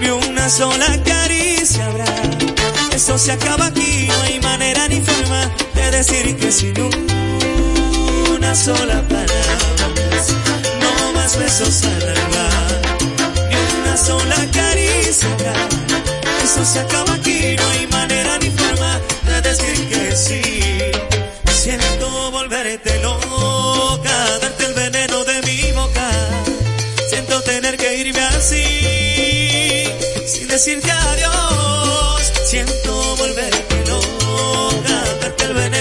ni una sola caricia habrá. Eso se acaba aquí, no hay manera ni forma de decir que sin una sola palabra. No más besos al alma, ni una sola caricia habrá. Eso se acaba aquí, no hay manera ni forma de decir que sí. Siento volverte loca, darte el veneno de mi boca. Siento tener que irme así, decirte adiós. Siento volverte loca, darte el veneno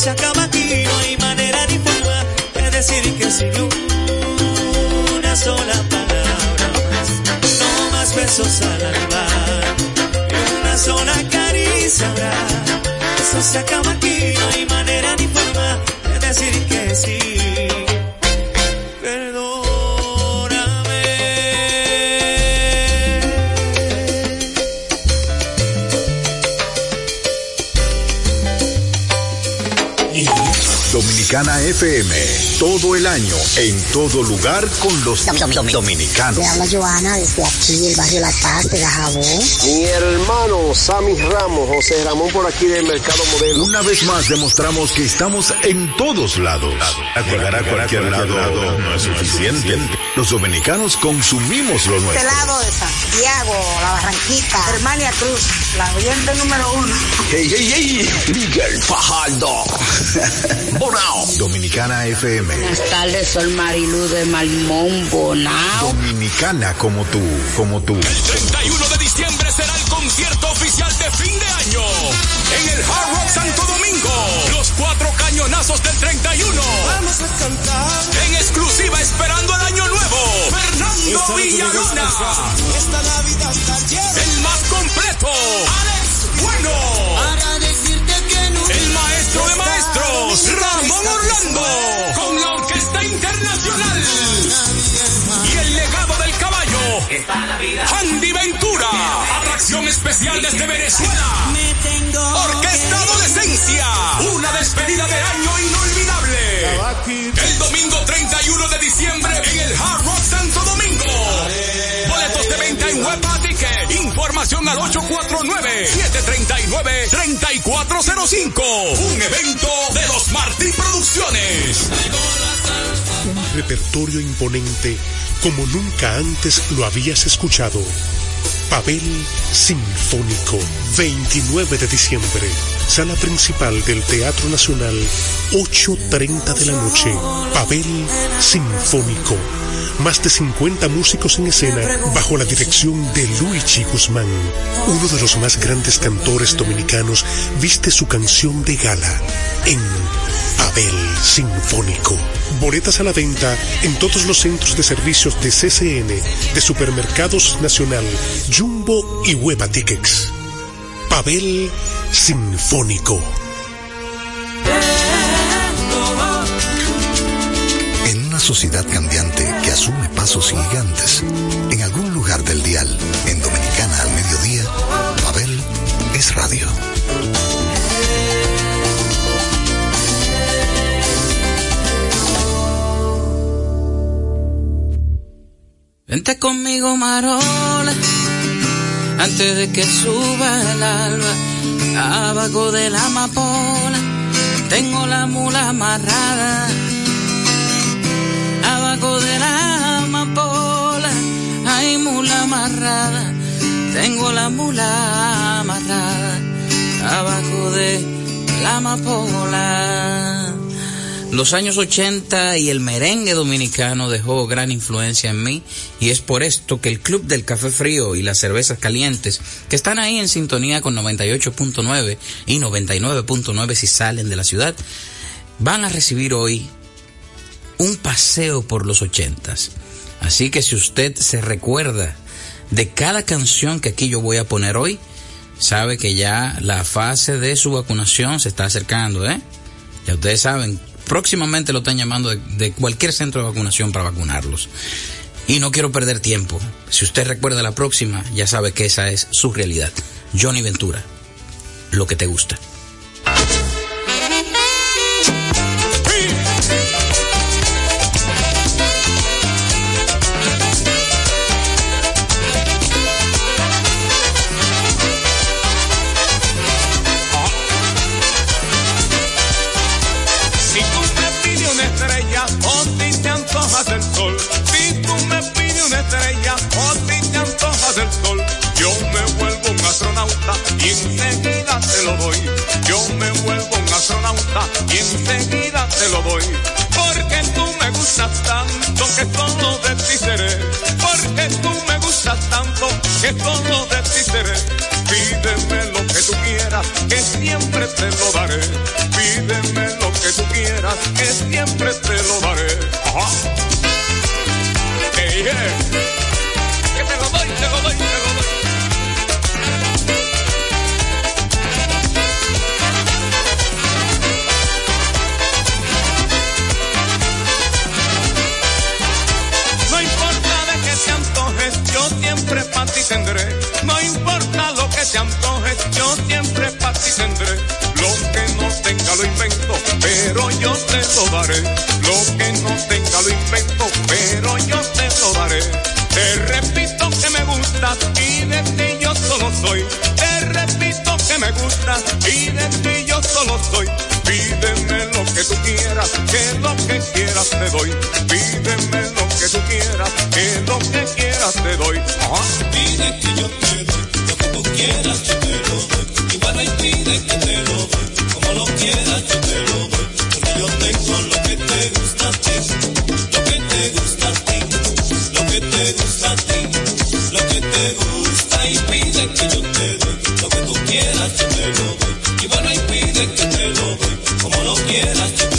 se acaba aquí, no hay manera ni forma de decir que sin una sola palabra más, no más besos al alba, ni una sola caricia habrá. Esto se acaba aquí, no hay manera ni forma de decir que sí. Dominicana FM, todo el año, en todo lugar con los dominicanos. Le habla Joana desde aquí, el barrio La Paz de Dajabón. Mi hermano Sammy Ramos, José Ramón por aquí del Mercado Modelo. Una vez más demostramos que estamos en todos lados. Llegar a cualquier lado no es suficiente. Los dominicanos consumimos lo Este nuestro. lado de Santiago, La Barranquita, Hermania Cruz, la oyente número uno. Hey, hey, hey, Miguel Fajardo. Bonao. Dominicana FM. Buenas tardes, soy Marilu de Malimón Bonao. Dominicana como tú, como tú. 31 de diciembre será el concierto oficial de fin de año en el Hard Rock Santo Domingo. Los cuatro cañonazos del 31. Vamos a cantar En exclusiva esperando el año nuevo. Fernando Villalona. esta Navidad tan llena. El más completo. Alex Bueno. Para decirte que nunca El maestro de maestros. Ramón Orlando. Con la Orquesta Internacional. Y el legado del caballo. Andy Ventura. Atracción especial desde Venezuela. me tengo Orquesta Una despedida de año inolvidable. El domingo 31 de diciembre en el Hard Rock Santo Domingo. Boletos de venta en Web Ticket. Información al 849-739-3405. Un evento de los Martín Producciones. Un repertorio imponente como nunca antes lo habías escuchado. Pavel Sinfónico, 29 de diciembre, sala principal del Teatro Nacional, 8.30 de la noche. Pavel Sinfónico, más de 50 músicos en escena bajo la dirección de Luigi Guzmán. Uno de los más grandes cantores dominicanos viste su canción de gala en Pavel Sinfónico. Boletas a la venta en todos los centros de servicios de CCN, de Supermercados Nacional, Jumbo y Hueva Tickets. Pavel Sinfónico. En una sociedad cambiante que asume pasos gigantes, en algún lugar del dial, en Dominicana al mediodía, Pavel es radio. Conmigo, Marola, antes de que suba el alba, abajo de la amapola, tengo la mula amarrada, abajo de la amapola, hay mula amarrada, tengo la mula amarrada, abajo de la amapola. Los años 80 y el merengue dominicano dejó gran influencia en mí y es por esto que el Club del Café Frío y las cervezas calientes, que están ahí en sintonía con 98.9 y 99.9 si salen de la ciudad, van a recibir hoy un paseo por los ochentas. Así que si usted se recuerda de cada canción que aquí yo voy a poner hoy, sabe que ya la fase de su vacunación se está acercando, ¿eh? Ya ustedes saben, próximamente lo están llamando de, cualquier centro de vacunación para vacunarlos. Y no quiero perder tiempo. Si usted recuerda la próxima, ya sabe que esa es su realidad. Johnny Ventura, lo que te gusta. Y enseguida te lo doy. Porque tú me gustas tanto que solo de ti seré. Porque tú me gustas tanto que solo de ti seré. Pídeme lo que tú quieras, que siempre te lo daré. Pídeme lo que tú quieras, que siempre te lo daré. Ajá. Hey, yeah. Que te lo doy, te lo doy, siempre para ti tendré. No importa lo que te antojes, yo siempre para ti tendré. Lo que no tenga lo invento, pero yo te lo daré. Lo que no tenga lo invento, pero yo te lo daré. Te repito que me gustas y de ti yo solo soy. Te repito me gustas y de yo solo soy. Pídeme lo que tú quieras, que lo que quieras te doy. Pídeme lo que tú quieras, que lo que quieras te doy. Pide que yo te doy, lo que tú quieras yo te lo doy. Igual hay pide que te lo doy, como lo quieras yo te lo doy. Porque yo tengo lo que te gusta a ti, lo que te gusta a ti, lo que te gusta a ti, lo que te gusta y pide que yo te quieras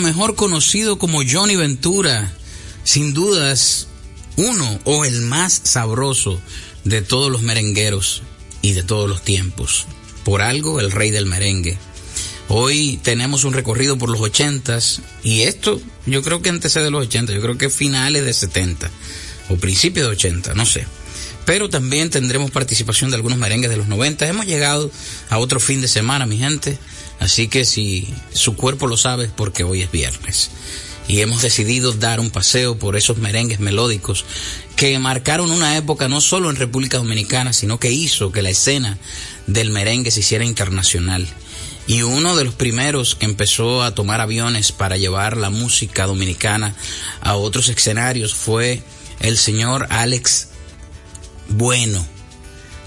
Mejor conocido como Johnny Ventura, sin dudas uno o el más sabroso de todos los merengueros. y de todos los tiempos. Por algo, el rey del merengue. Hoy tenemos un recorrido por los ochentas y esto yo creo que antecede los 80, yo creo que finales de 70 o principios de 80, no sé. Pero también tendremos participación de algunos merengues de los 90. Hemos llegado a otro fin de semana, mi gente. Así que si su cuerpo lo sabe es porque hoy es viernes. Y hemos decidido dar un paseo por esos merengues melódicos que marcaron una época no solo en República Dominicana, sino que hizo que la escena del merengue se hiciera internacional. Y uno de los primeros que empezó a tomar aviones para llevar la música dominicana a otros escenarios fue el señor Alex Bueno,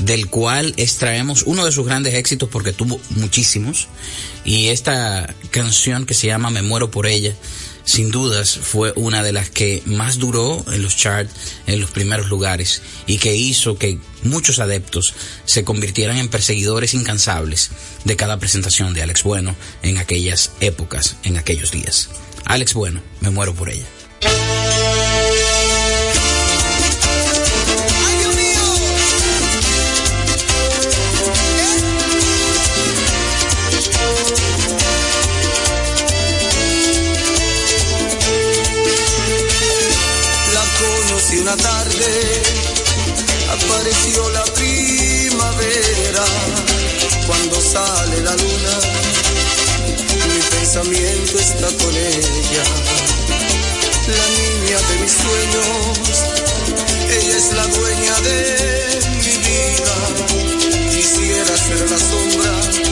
del cual extraemos uno de sus grandes éxitos porque tuvo muchísimos. Y esta canción que se llama Me muero por ella sin dudas fue una de las que más duró en los charts en los primeros lugares y que hizo que muchos adeptos se convirtieran en perseguidores incansables de cada presentación de Alex Bueno en aquellas épocas, en aquellos días. Alex Bueno, me muero por ella. Apareció la primavera cuando sale la luna mi pensamiento está con ella. La niña de mis sueños ella es la dueña de mi vida. Quisiera ser la sombra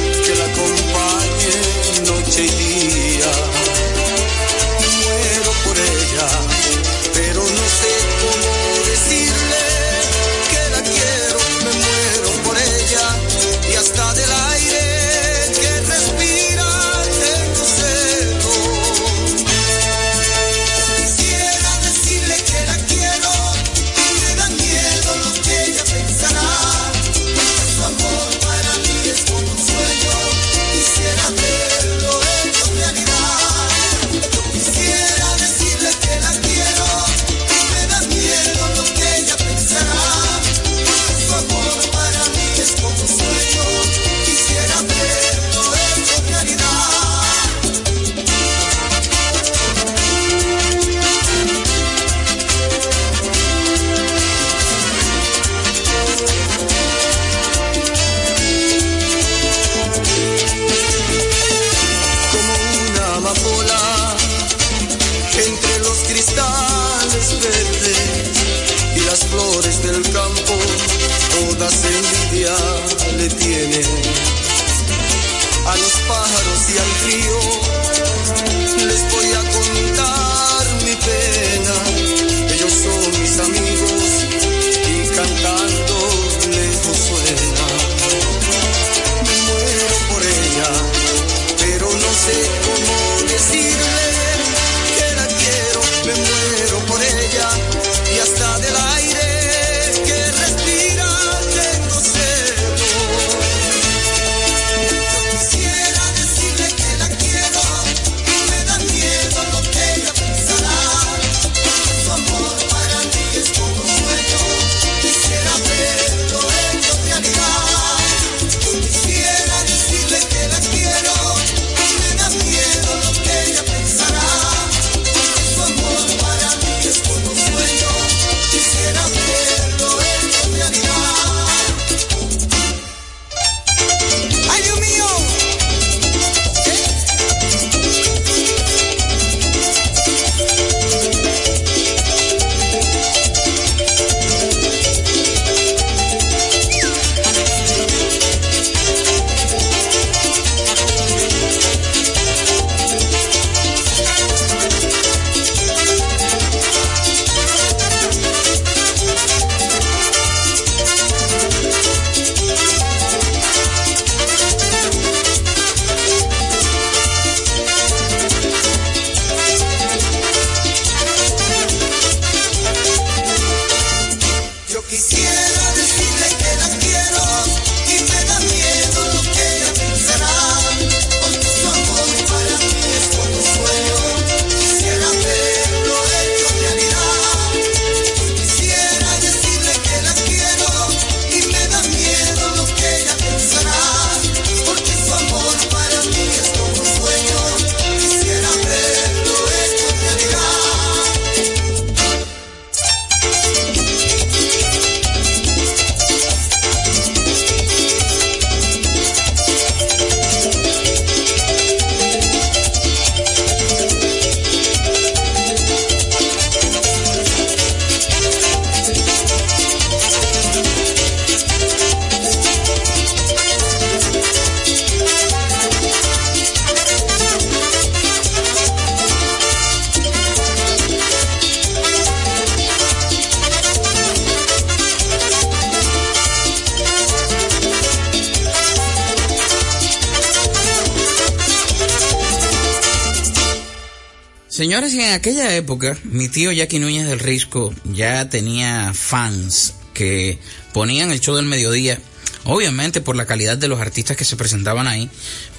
mi tío Jackie Núñez del Risco ya tenía fans que ponían el show del mediodía, obviamente por la calidad de los artistas que se presentaban ahí,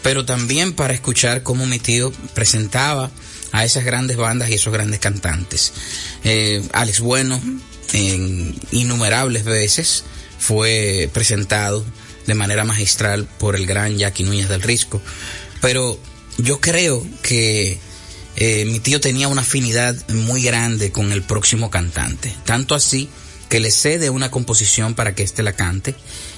pero también para escuchar cómo mi tío presentaba a esas grandes bandas y esos grandes cantantes. Eh, Alex Bueno, en innumerables veces, fue presentado de manera magistral por el gran Jackie Núñez del Risco, pero yo creo que eh, mi tío tenía una afinidad muy grande con el próximo cantante, tanto así que le cede una composición para que éste la cante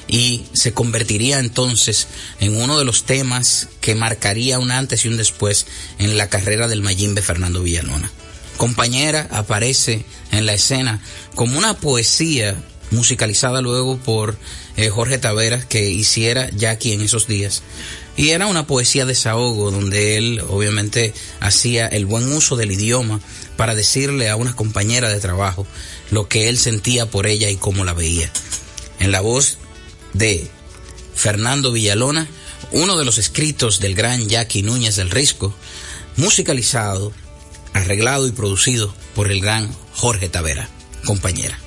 y se convertiría entonces en uno de los temas que marcaría un antes y un después en la carrera del Mayimbe Fernando Villalona. Compañera aparece en la escena como una poesía musicalizada luego por eh, Jorge Taveras que hiciera Jackie en esos días y era una poesía de desahogo donde él obviamente hacía el buen uso del idioma para decirle a una compañera de trabajo lo que él sentía por ella y cómo la veía. En la voz de Fernando Villalona, uno de los escritos del gran Jackie Núñez del Risco, musicalizado, arreglado y producido por el gran Jorge Tavera, compañera.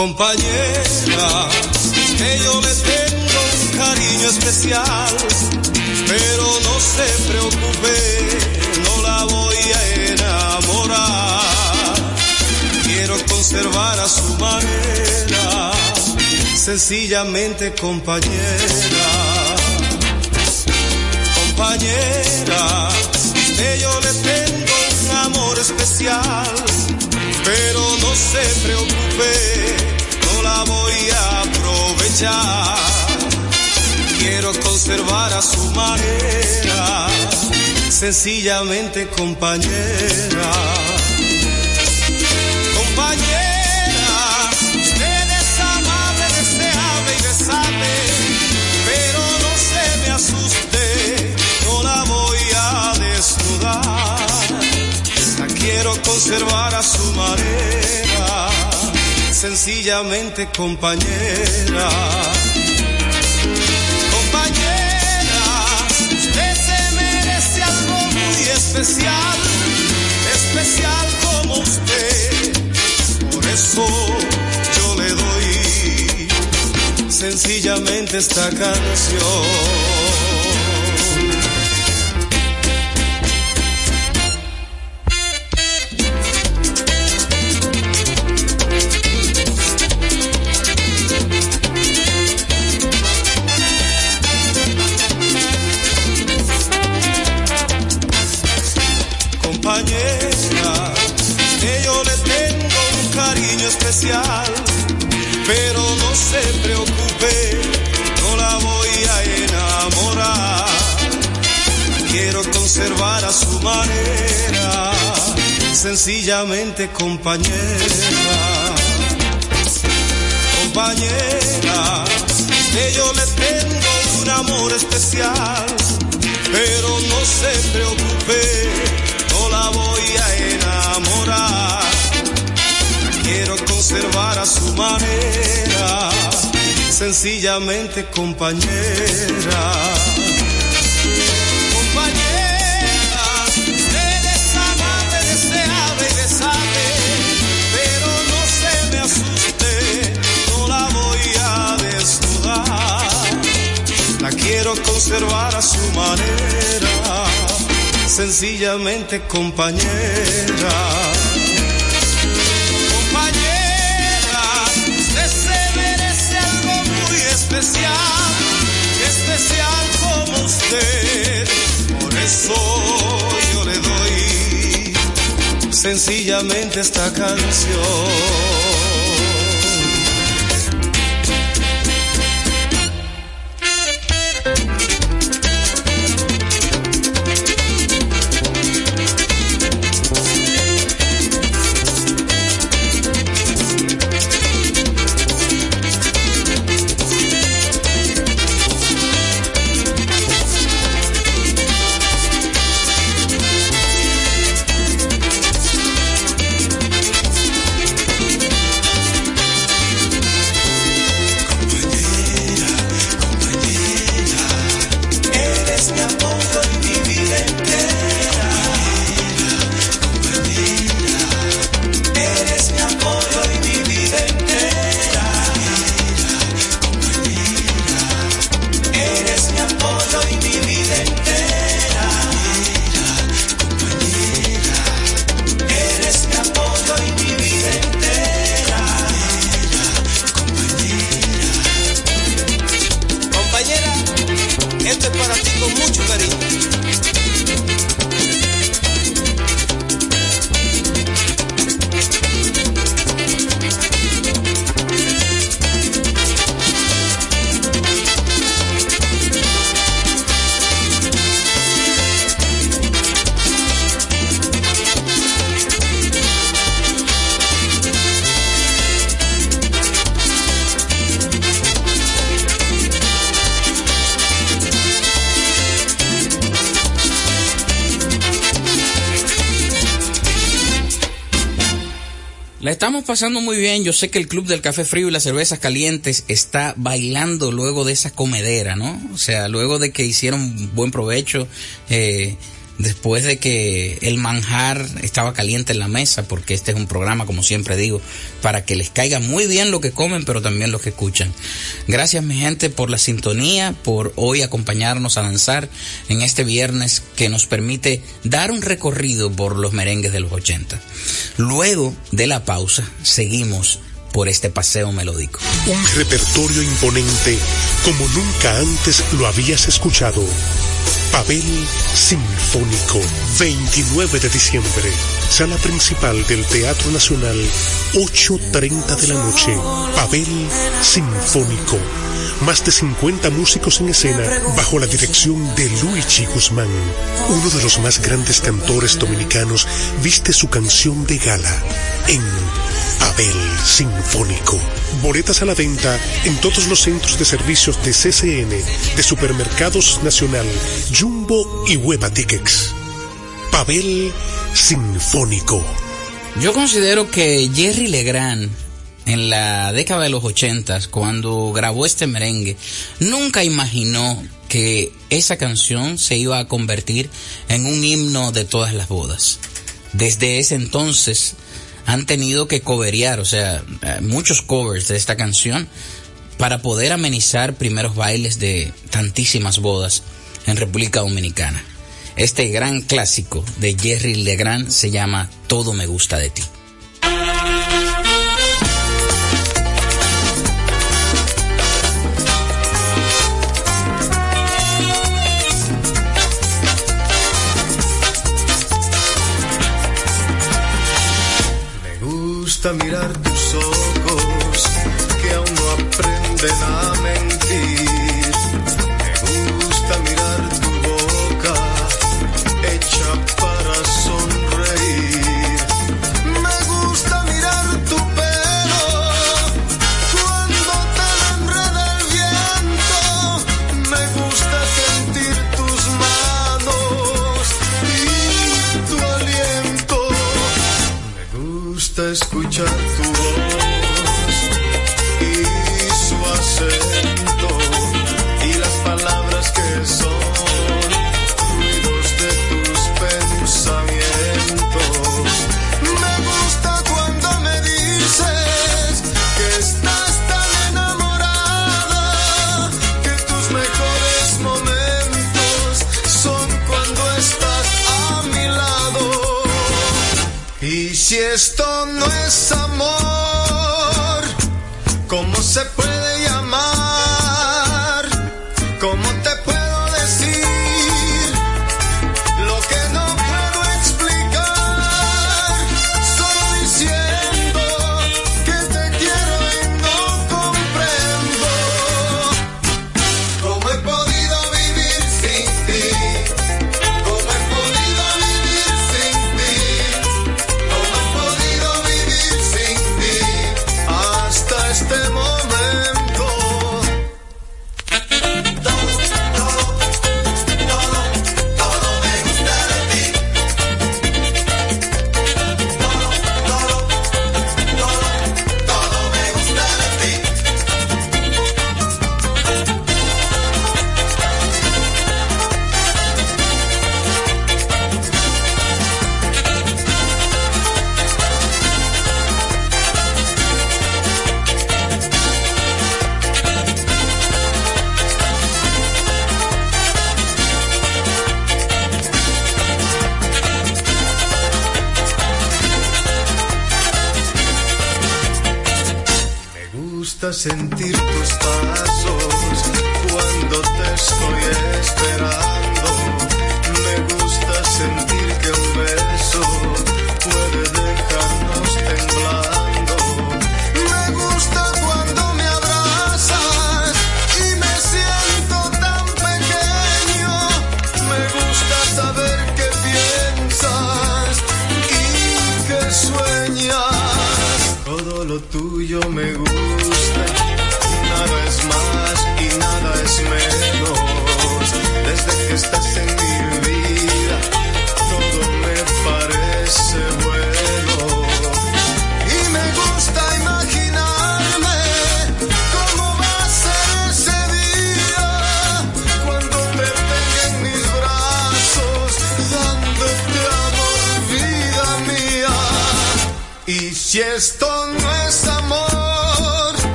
Compañera, que yo le tengo un cariño especial, pero no se preocupe, no la voy a enamorar. Quiero conservar a su manera, sencillamente compañera. Compañera, que yo le tengo un amor especial, pero no se preocupe la voy a aprovechar. Quiero conservar a su manera, sencillamente. Compañera, su manera sencillamente compañera. Compañera, usted se merece algo muy especial, especial como usted. Por eso yo le doy sencillamente esta canción. Pero no se preocupe, no la voy a enamorar. Quiero conservar a su manera, sencillamente compañera. Compañera, que yo le tengo un amor especial, pero no se preocupe, quiero conservar a su manera, sencillamente compañera. Compañera, amable, deseable y besable, pero no se me asuste, no la voy a desnudar. La quiero conservar a su manera, sencillamente compañera. Sencillamente esta canción. Pasando muy bien. Yo sé que el Club del Café Frío y las Cervezas Calientes está bailando luego de esa comedera, ¿no? O sea, luego de que hicieron buen provecho, eh, después de que el manjar estaba caliente en la mesa, porque este es un programa, como siempre digo, para que les caiga muy bien lo que comen, pero también lo que escuchan. Gracias mi gente por la sintonía, por hoy acompañarnos a danzar en este viernes que nos permite dar un recorrido por los merengues de los 80. Luego de la pausa, seguimos por este paseo melódico. Un repertorio imponente como nunca antes lo habías escuchado. Pavel Sinfónico, 29 de diciembre, sala principal del Teatro Nacional, 8.30 de la noche. Pavel Sinfónico, más de 50 músicos en escena bajo la dirección de Luigi Guzmán. Uno de los más grandes cantores dominicanos viste su canción de gala en Abel Sinfónico. Boletas a la venta en todos los centros de servicios de CCN, de Supermercados Nacional, Jumbo y Hueva Tickets. Pavel Sinfónico. Yo considero que Jerry Legrand en la década de los ochentas, cuando grabó este merengue, nunca imaginó que esa canción se iba a convertir en un himno de todas las bodas. Desde ese entonces han tenido que coverear, o sea, muchos covers de esta canción para poder amenizar primeros bailes de tantísimas bodas en República Dominicana. Este gran clásico de Jerry Legrand se llama Todo me gusta de ti. Gusta mirar Me gusta sentir tus pasos cuando te estoy esperando. Me gusta sentir que un beso estás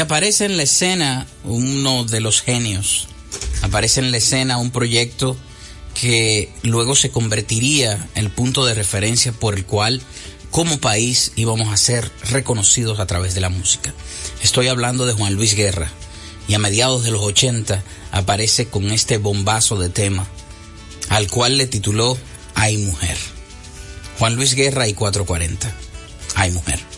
Aparece en la escena uno de los genios. Aparece en la escena un proyecto que luego se convertiría en el punto de referencia por el cual como país íbamos a ser reconocidos a través de la música. Estoy hablando de Juan Luis Guerra y a mediados de los 80 aparece con este bombazo de tema al cual le tituló Hay mujer. Juan Luis Guerra y 440. Hay mujer.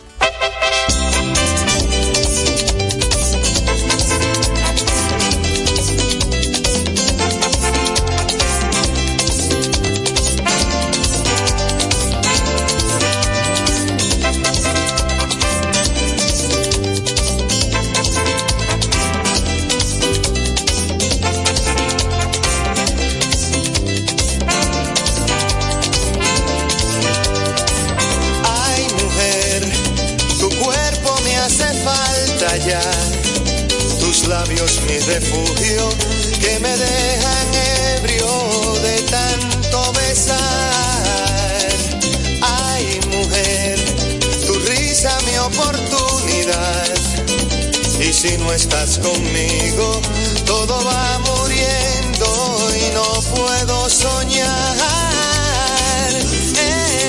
Refugio que me dejan ebrio de tanto besar. Ay, mujer, tu risa mi oportunidad. Y si no estás conmigo, todo va muriendo y no puedo soñar.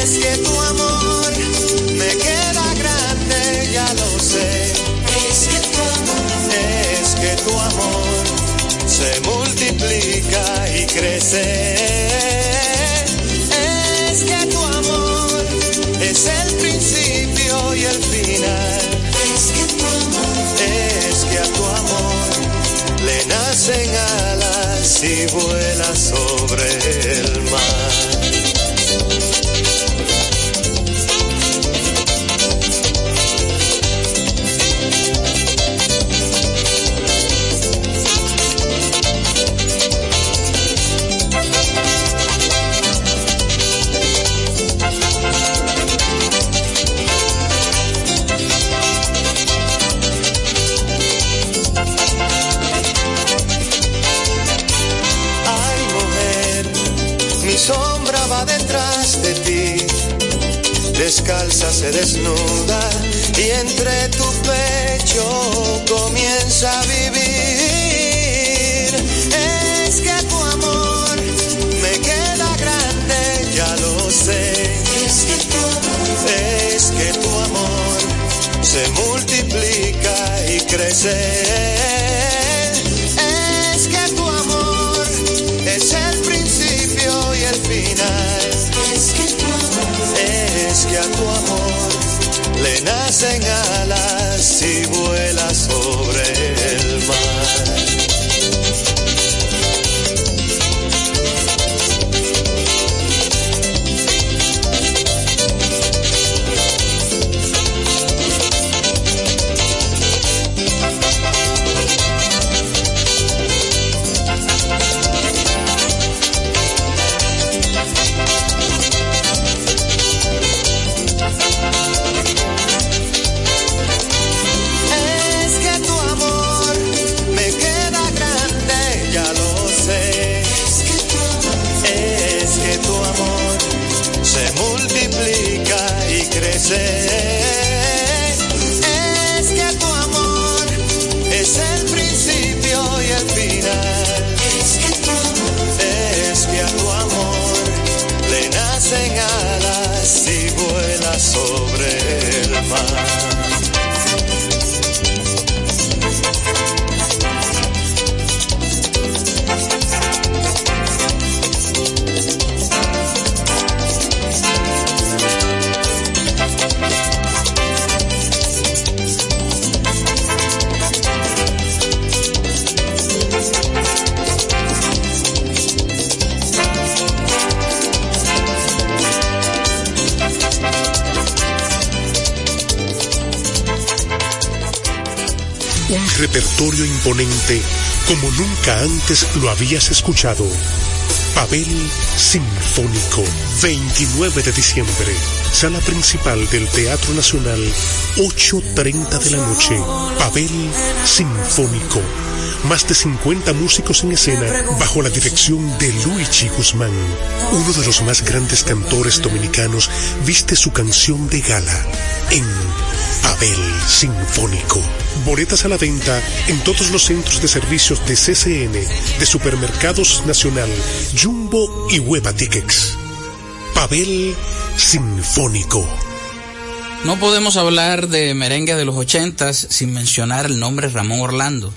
Es que tu amor tu amor se multiplica y crece. Es que tu amor es el principio y el final. Es que tu amor, es que a tu amor le nacen alas y vuela sobre el mar. Descalza se desnuda y entre tu pecho comienza a vivir. Es que tu amor me queda grande, ya lo sé. Es que tu amor, es que tu amor se multiplica y crece. Es que le nacen alas y vuela sobre repertorio imponente como nunca antes lo habías escuchado. Pavel Sinfónico, 29 de diciembre, sala principal del Teatro Nacional, 8.30 de la noche. Pavel Sinfónico, más de 50 músicos en escena bajo la dirección de Luigi Guzmán. Uno de los más grandes cantores dominicanos viste su canción de gala en Pavel Sinfónico. Boletas a la venta en todos los centros de servicios de CCN, de Supermercados Nacional, Jumbo y Hueva Tickets. Pavel Sinfónico. No podemos hablar de merengue de los ochentas sin mencionar el nombre Ramón Orlando,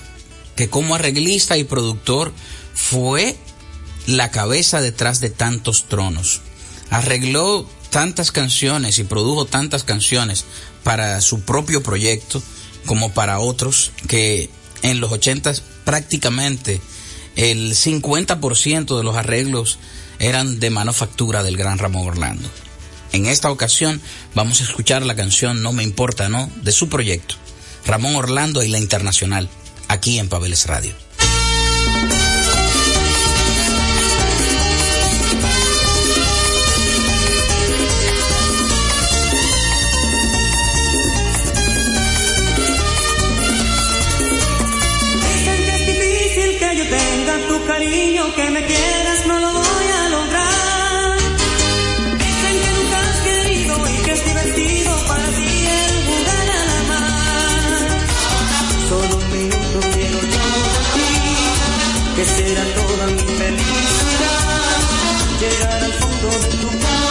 que como arreglista y productor fue la cabeza detrás de tantos tronos. Arregló tantas canciones y produjo tantas canciones para su propio proyecto como para otros que en los ochentas prácticamente el 50% de los arreglos eran de manufactura del gran Ramón Orlando. En esta ocasión vamos a escuchar la canción No me importa, ¿no? de su proyecto, Ramón Orlando y la Internacional, aquí en Pabeles Radio. Solo un minuto quiero yo ti, que será toda mi felicidad. Llegar al fondo de tu corazón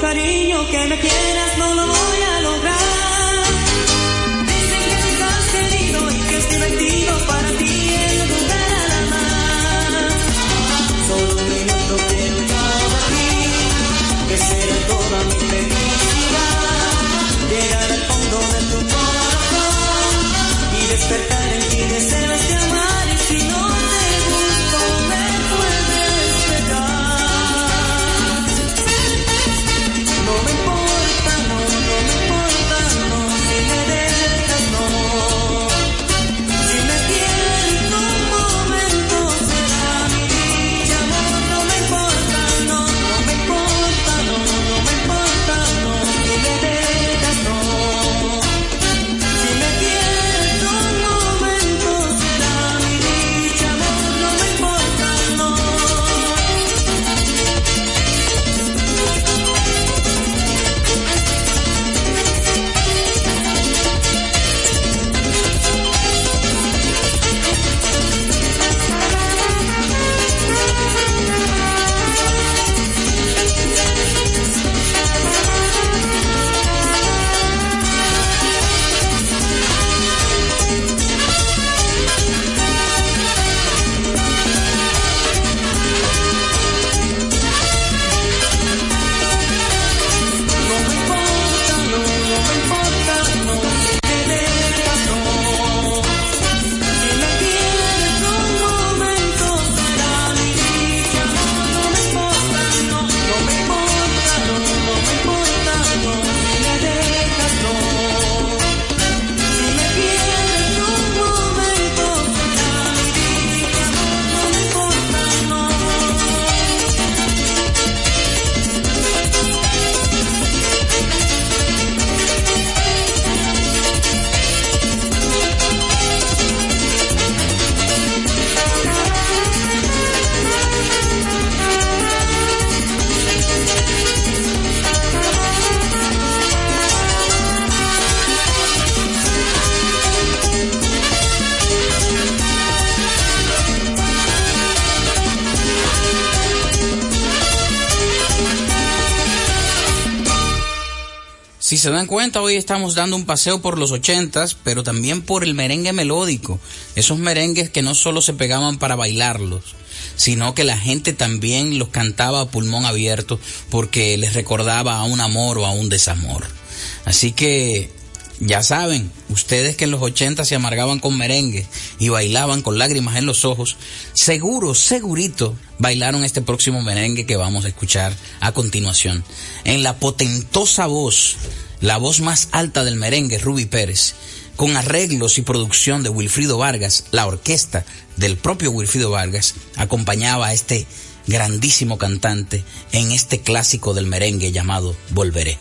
cariño, que me quieras, no lo se dan cuenta, hoy estamos dando un paseo por los ochentas, pero también por el merengue melódico. Esos merengues que no solo se pegaban para bailarlos, sino que la gente también los cantaba a pulmón abierto porque les recordaba a un amor o a un desamor. Así que ya saben, ustedes que en los 80 se amargaban con merengue y bailaban con lágrimas en los ojos, seguro, segurito, bailaron este próximo merengue que vamos a escuchar a continuación. En la potentosa voz, la voz más alta del merengue, Ruby Pérez, con arreglos y producción de Wilfrido Vargas, la orquesta del propio Wilfrido Vargas, acompañaba a este grandísimo cantante en este clásico del merengue llamado Volveré.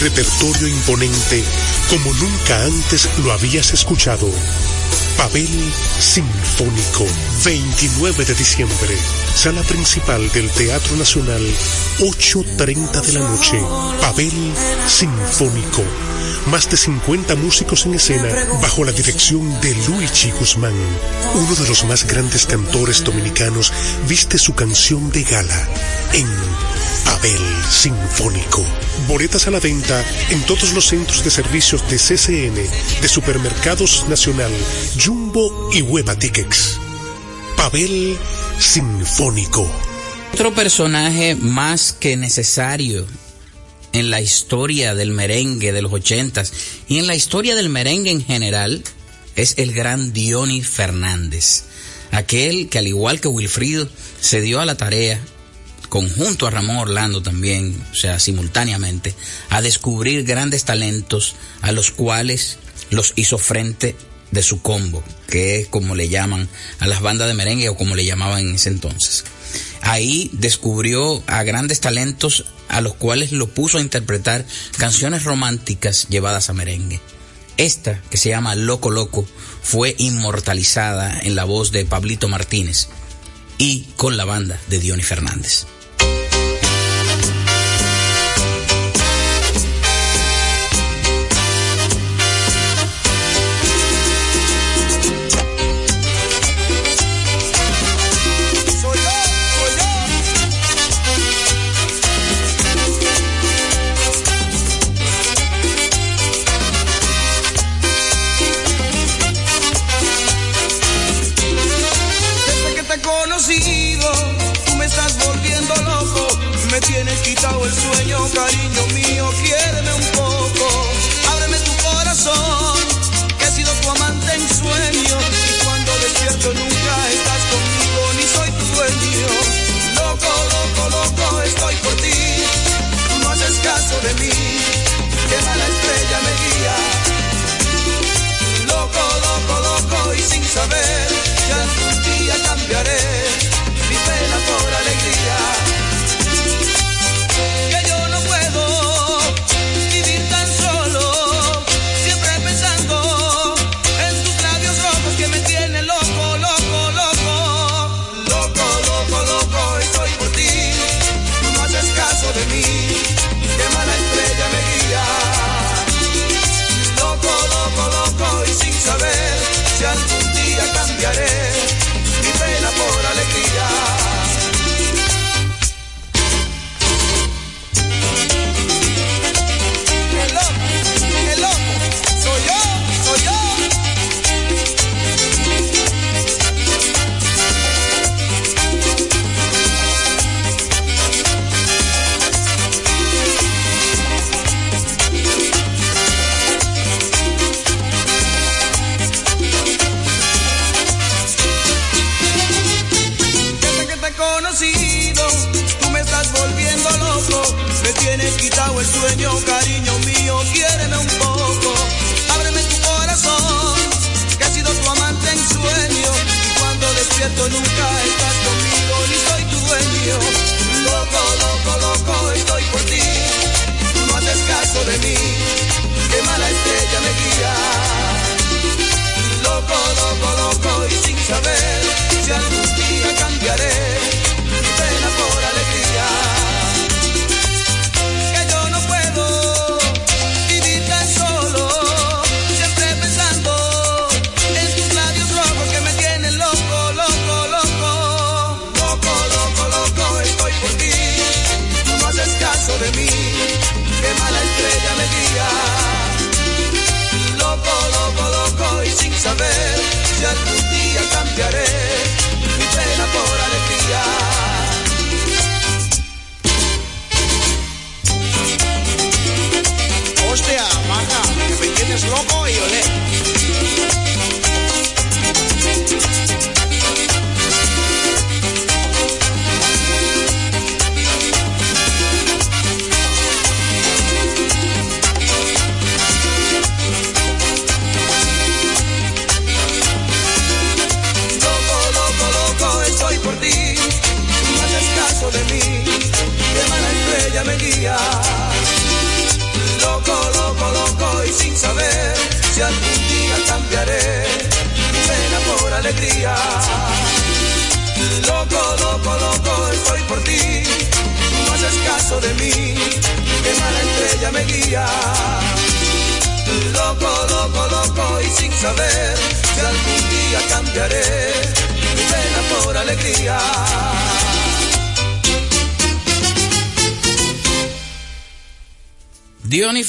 Repertorio imponente como nunca antes lo habías escuchado. Pavel Sinfónico, 29 de diciembre, sala principal del Teatro Nacional, 8.30 de la noche. Pavel Sinfónico, más de 50 músicos en escena bajo la dirección de Luigi Guzmán. Uno de los más grandes cantores dominicanos viste su canción de gala en Pavel Sinfónico. Boletas a la venta en todos los centros de servicios de CCN, de Supermercados Nacional, Jumbo y Hueva Tickets. Pavel Sinfónico. Otro personaje más que necesario en la historia del merengue de los ochentas y en la historia del merengue en general es el gran Diony Fernández. Aquel que al igual que Wilfrido se dio a la tarea conjunto a Ramón Orlando también, o sea, simultáneamente, a descubrir grandes talentos a los cuales los hizo frente de su combo, que es como le llaman a las bandas de merengue o como le llamaban en ese entonces. Ahí descubrió a grandes talentos a los cuales lo puso a interpretar canciones románticas llevadas a merengue. Esta, que se llama Loco Loco, fue inmortalizada en la voz de Pablito Martínez y con la banda de Diony Fernández. Conocido, tú me estás volviendo loco. Me tienes quitado el sueño, cariño mío, quiéreme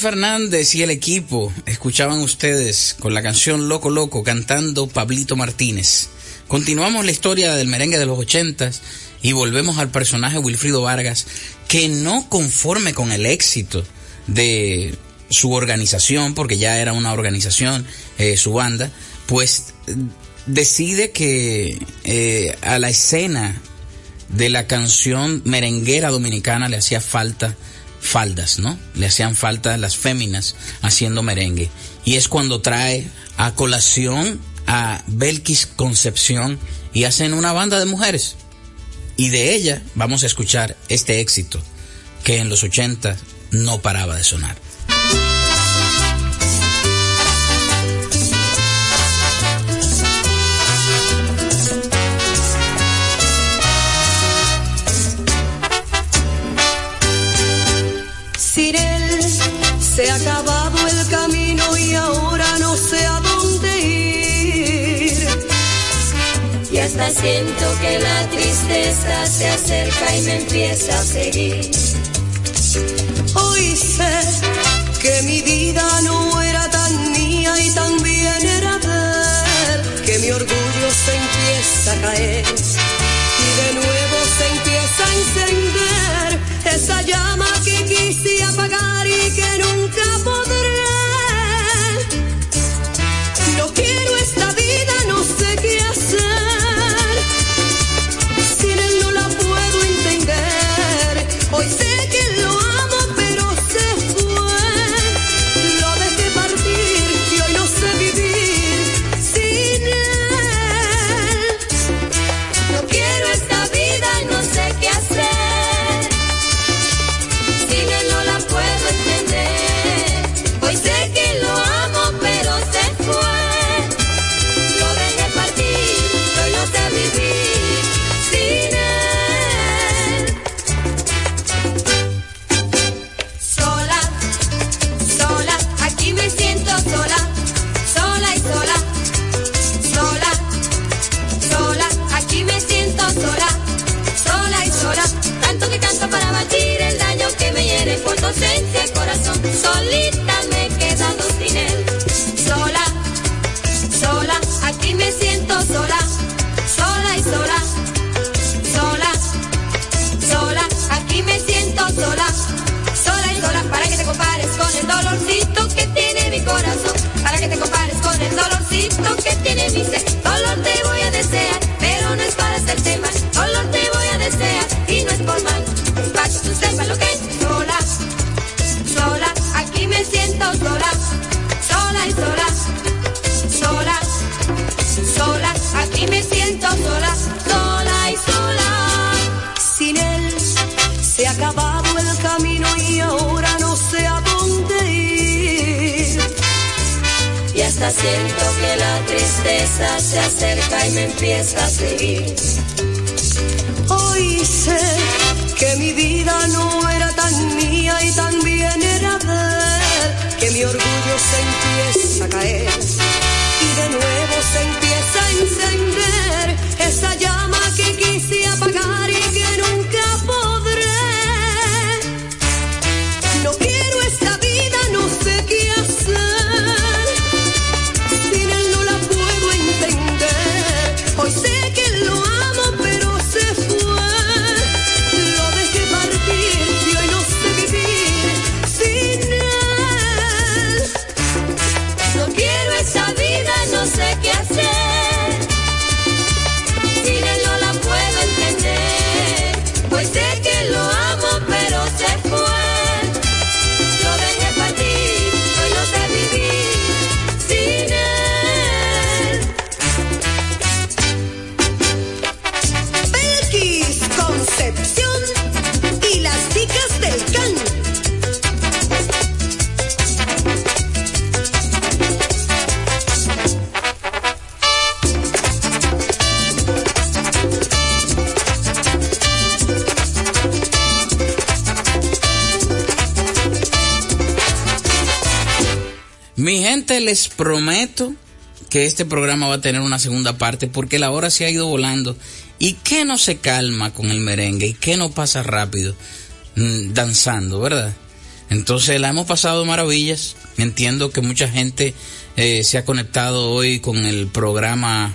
Fernández y el equipo escuchaban ustedes con la canción Loco Loco cantando Pablito Martínez. Continuamos la historia del merengue de los ochentas y volvemos al personaje Wilfrido Vargas que no conforme con el éxito de su organización, porque ya era una organización, eh, su banda, pues decide que eh, a la escena de la canción merenguera dominicana le hacía falta faldas, ¿no? Le hacían falta las féminas haciendo merengue. Y es cuando trae a colación a Belkis Concepción y hacen una banda de mujeres. Y de ella vamos a escuchar este éxito que en los 80 no paraba de sonar. Siento que la tristeza se acerca y me empieza a seguir. Hoy sé que mi vida no era tan mía y también era ver que mi orgullo se empieza a caer y de nuevo se empieza a encender Siento que la tristeza se acerca y me empieza a seguir. Hoy sé que mi vida no era tan mía y también era ver que mi orgullo se empieza a caer y de nuevo se empieza a encender Les prometo que este programa va a tener una segunda parte porque la hora se ha ido volando. ¿Y qué no se calma con el merengue? ¿Y qué no pasa rápido mm, danzando, verdad? Entonces la hemos pasado maravillas. Entiendo que mucha gente eh, se ha conectado hoy con el programa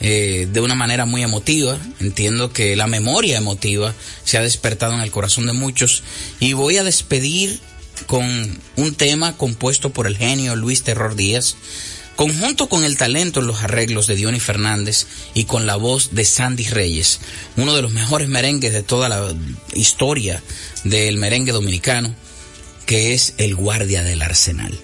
eh, de una manera muy emotiva. Entiendo que la memoria emotiva se ha despertado en el corazón de muchos. Y voy a despedir con un tema compuesto por el genio Luis Terror Díaz, conjunto con el talento en los arreglos de Diony Fernández y con la voz de Sandy Reyes, uno de los mejores merengues de toda la historia del merengue dominicano, que es El Guardia del Arsenal.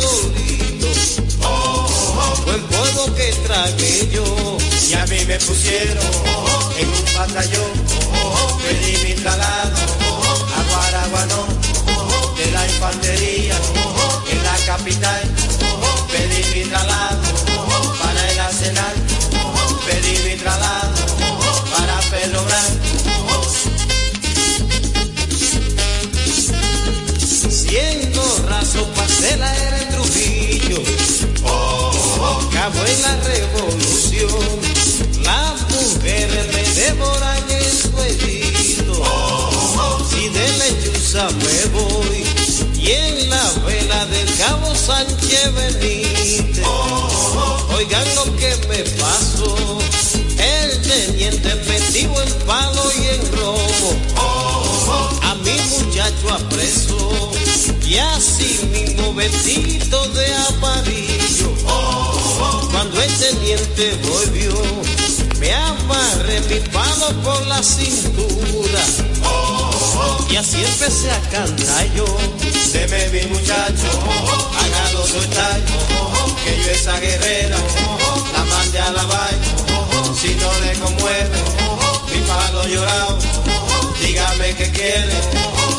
Solito. Fue el que tragué yo. Y a mí me pusieron en un batallón. Pedí Guaraguanó de la infantería en la capital. La revolución. Las mujeres me devoran en su edito. Si de lechuza me voy. Y en la vela del cabo Sánchez Benítez. Oigan lo que me pasó. El teniente metido en palo y en robo. A mi muchacho apreso. Y así mismo vestido de amarillo. Teniente volvió, me amarré mi palo por la cintura. Y así empecé a cantar yo. Deme mi muchacho, hágalo soltar. Que yo esa guerrera la mande a la vaina. Si no le conmueve, mi palo llorado. Dígame qué quiere,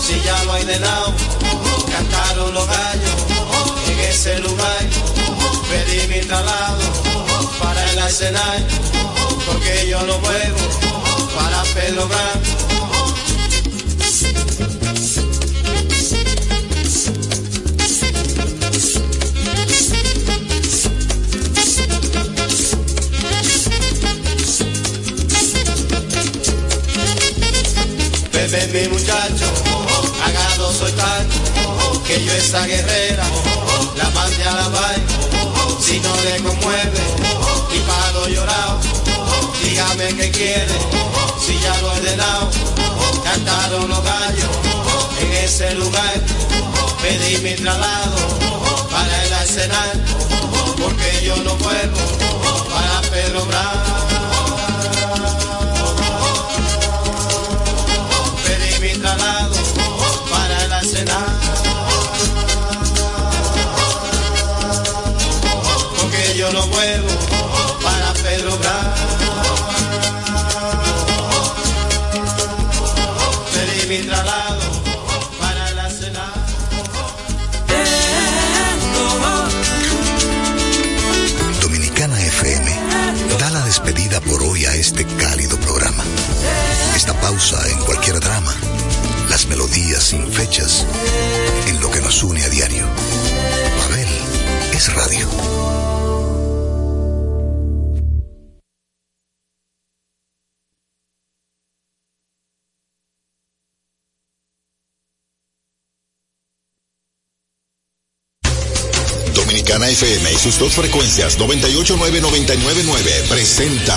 si ya lo hay de lado. Cantaron los gallos en ese lugar. Pedí mi traslado para el escenario, porque yo no vuelvo para Pedro Blanco. Bebé mi muchacho, hágalo soltar, que yo esa guerrera la mande a la vaina, si no le conmueve, mi palo llorado, dígame qué quiere, si ya lo he ordenado, cantaron los gallos en ese lugar, pedí mi traslado para el arsenal, porque yo no puedo para Pedro Bravo. Yo no vuelvo para Pedro traslado para el arsenal. Dominicana FM da la despedida por hoy a este cálido programa. Esta pausa en cualquier drama, las melodías melodías sin fechas en lo que nos une a diario. Babel es radio. FM y sus dos frecuencias 989-999 presenta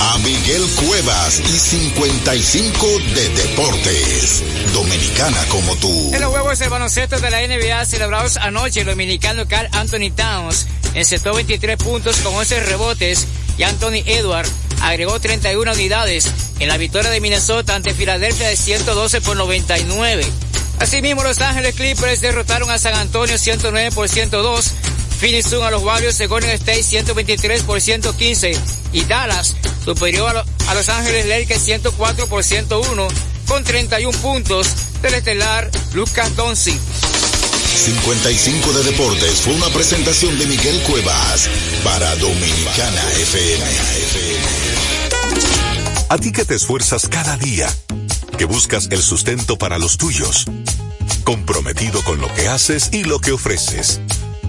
a Miguel Cuevas y 55 de Deportes. Dominicana como tú. En los juegos del baloncesto de la NBA celebrados anoche, el dominicano Carl Anthony Towns encestó 23 puntos con 11 rebotes y Anthony Edward agregó 31 unidades en la victoria de Minnesota ante Filadelfia de 112 por 99. Asimismo, Los Ángeles Clippers derrotaron a San Antonio 109 por 102, Phoenix Sun a los Warriors de Golden State 123 por 115 y Dallas superior a, a Los Ángeles Lakers 104 por 101 con 31 puntos del estelar Lucas Doncic. 55 de Deportes fue una presentación de Miguel Cuevas para Dominicana FM. A ti que te esfuerzas cada día, que buscas el sustento para los tuyos, comprometido con lo que haces y lo que ofreces.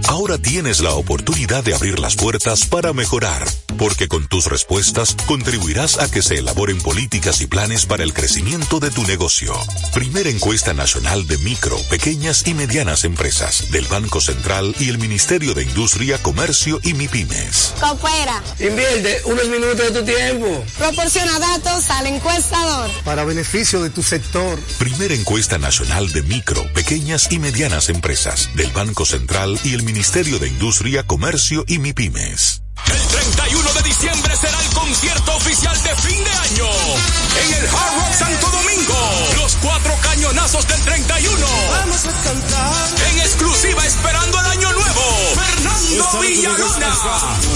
Ahora tienes la oportunidad de abrir las puertas para mejorar, porque con tus respuestas contribuirás a que se elaboren políticas y planes para el crecimiento de tu negocio. Primera encuesta nacional de micro, pequeñas y medianas empresas del Banco Central y el Ministerio de Industria, Comercio y MIPIMES. Coopera. Invierte unos minutos de tu tiempo. Proporciona datos al encuestador. Para beneficio de tu sector. Primera encuesta nacional de micro, pequeñas y medianas empresas del Banco Central y el Ministerio de Industria, Comercio y MIPIMES. El 31 de diciembre será el concierto oficial de fin de año en el Hard Rock Santo Domingo. Los cuatro cañonazos del 31. Vamos a cantar. En exclusiva esperando el año nuevo. Fernando Villalona.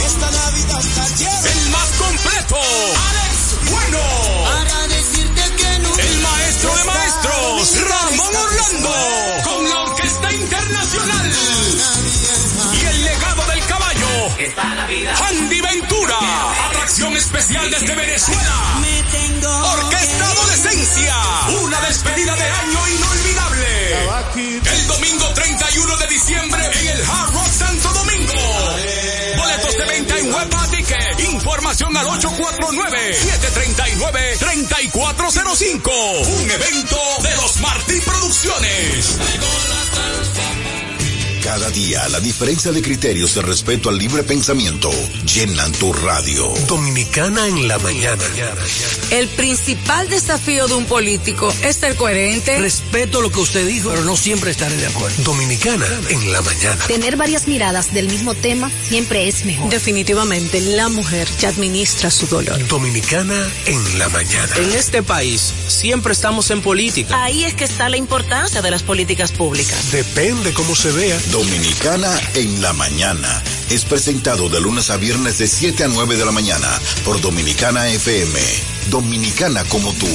Esta Navidad está llena. El más completo. Alex Bueno. Para decirte que no. El maestro de maestros. Ramón Orlando. Con la Orquesta Internacional. Andy Ventura. Atracción especial desde Venezuela. Orquesta Adolescencia. Una despedida de año inolvidable. El domingo 31 de diciembre en el Hard Rock Santo Domingo. Boletos de venta en Web Ticket. Información al 849-739-3405. Un evento de los Martí Producciones. Cada día la diferencia de criterios de respeto al libre pensamiento llenan tu radio. Dominicana en la mañana. El principal desafío de un político es ser coherente. Respeto lo que usted dijo, pero no siempre estaré de acuerdo. Dominicana en la mañana. Tener varias miradas del mismo tema siempre es mejor. Definitivamente, la mujer ya administra su dolor. Dominicana en la mañana. En este país siempre estamos en política. Ahí es que está la importancia de las políticas públicas. Depende cómo se vea. Dominicana en la mañana. Es presentado de lunes a viernes de 7 a 9 de la mañana por Dominicana FM. Dominicana como tú.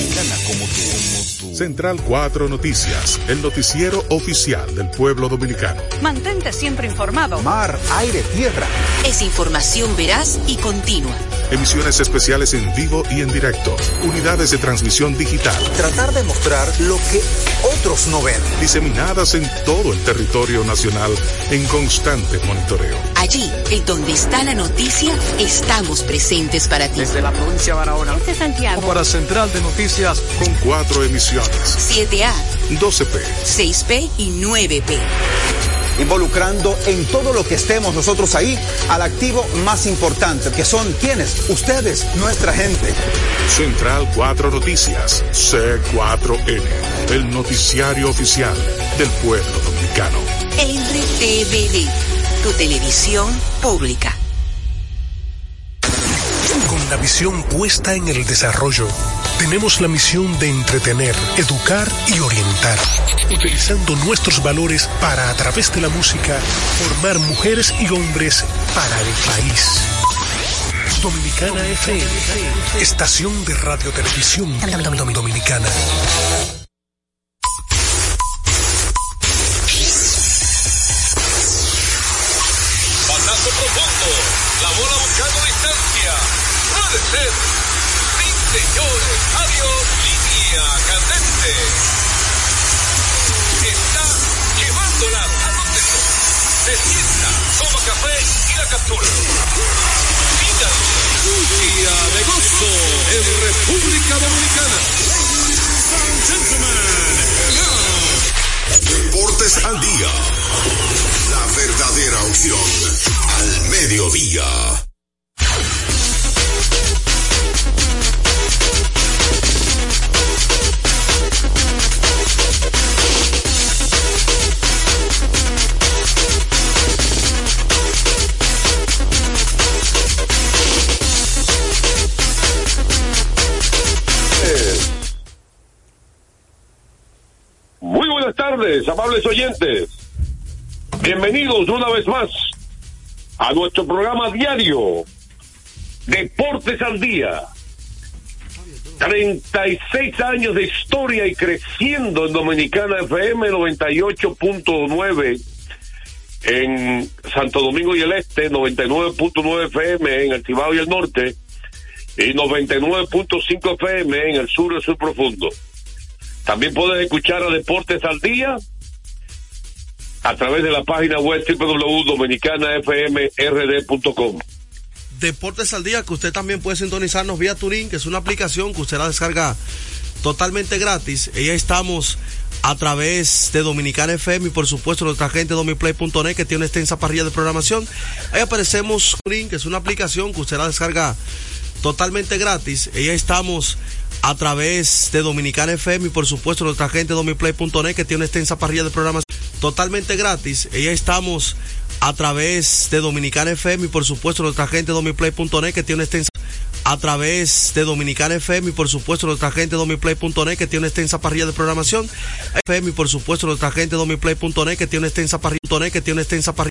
Central 4 Noticias, el noticiero oficial del pueblo dominicano. Mantente siempre informado. Mar, aire, tierra. Es información veraz y continua. Emisiones especiales en vivo y en directo. Unidades de transmisión digital. Tratar de mostrar lo que otros no ven. Diseminadas en todo el territorio nacional en constante monitoreo. Allí, en donde está la noticia, estamos presentes para ti. Desde la provincia de Barahona. Este Santiago. Para Central de Noticias con cuatro emisiones. 7A, 12P. 6P y 9P. Involucrando en todo lo que estemos nosotros ahí al activo más importante, que son quienes, ustedes, nuestra gente. Central 4 Noticias, C4N, el noticiario oficial del pueblo dominicano. RTVD, tu televisión pública. Con la visión puesta en el desarrollo, tenemos la misión de entretener, educar y orientar, utilizando nuestros valores para, a través de la música, formar mujeres y hombres para el país. Dominicana FM, estación de radio televisión dominicana. Captura. Un día de gozo en República Dominicana. Deportes al día. La verdadera opción al mediodía. Amables oyentes. Bienvenidos una vez más a nuestro programa diario Deportes al Día. 36 años de historia y creciendo en Dominicana FM 98.9 en Santo Domingo y el Este, 99.9 FM en el Cibao y el Norte y 99.5 FM en el sur y el sur profundo. También puedes escuchar a Deportes al Día a través de la página web www.dominicanafmrd.com. Deportes al Día, que usted también puede sintonizarnos vía Turín, que es una aplicación que usted la descarga totalmente gratis. Ahí estamos a través de Dominicana FM y por supuesto nuestra gente domiplay.net que tiene una extensa parrilla de programación. Ahí aparecemos Turín, que es una aplicación que usted la descarga totalmente gratis. Ahí estamos a través de Dominicana FM y por supuesto nuestra gente domiplay.net que tiene una extensa parrilla de programas totalmente gratis. Y ahí estamos a través de Dominicana FM y por supuesto nuestra gente domiplay.net que tiene una extensa a través de Dominicana FM y por supuesto nuestra gente domiplay.net que tiene una extensa parrilla de programación. FM y por supuesto nuestra gente domiplay.net que tiene una extensa parrilla que tiene una extensa parrilla